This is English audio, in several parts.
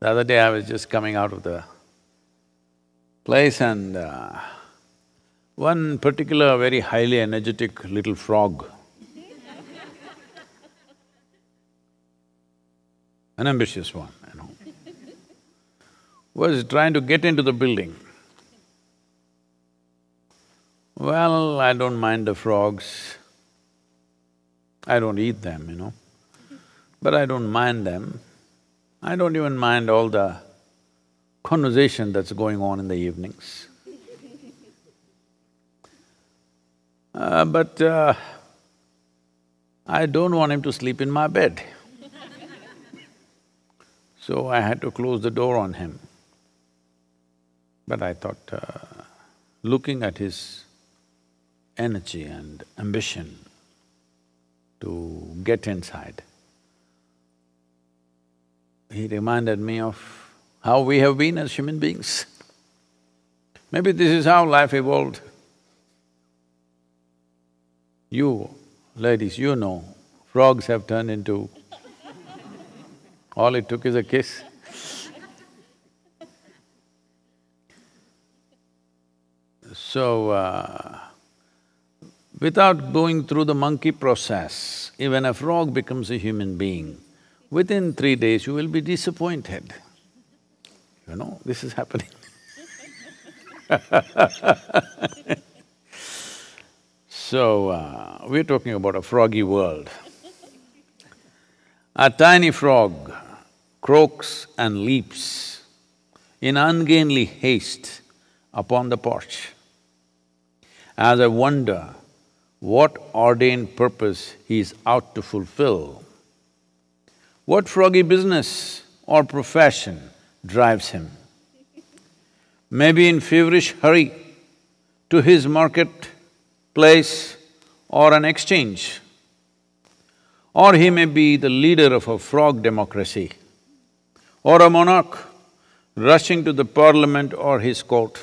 The other day I was just coming out of the place and uh, one particular very highly energetic little frog an ambitious one, you know, was trying to get into the building. Well, I don't mind the frogs. I don't eat them, you know, but I don't mind them. I don't even mind all the conversation that's going on in the evenings. Uh, but uh, I don't want him to sleep in my bed. so I had to close the door on him. But I thought, uh, looking at his energy and ambition to get inside, he reminded me of how we have been as human beings. Maybe this is how life evolved. You, ladies, you know, frogs have turned into… all it took is a kiss. So, uh, without going through the monkey process, even a frog becomes a human being. Within three days, you will be disappointed. You know, this is happening So, uh, we're talking about a froggy world. A tiny frog croaks and leaps in ungainly haste upon the porch. As I wonder what ordained purpose he is out to fulfill, what froggy business or profession drives him? Maybe in feverish hurry to his market place or an exchange. Or he may be the leader of a frog democracy or a monarch rushing to the parliament or his court.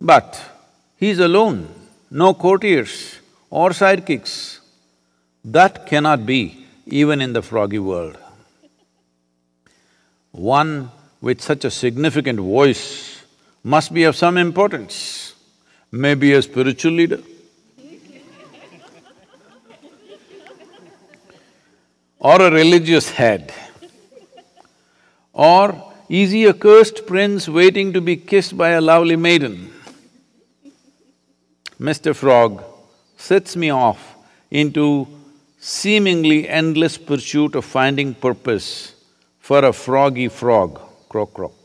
But he's alone, no courtiers or sidekicks. That cannot be even in the froggy world. One with such a significant voice must be of some importance maybe a spiritual leader. or a religious head. Or is he a cursed prince waiting to be kissed by a lovely maiden? Mr. Frog sets me off into seemingly endless pursuit of finding purpose for a froggy frog, croak croak.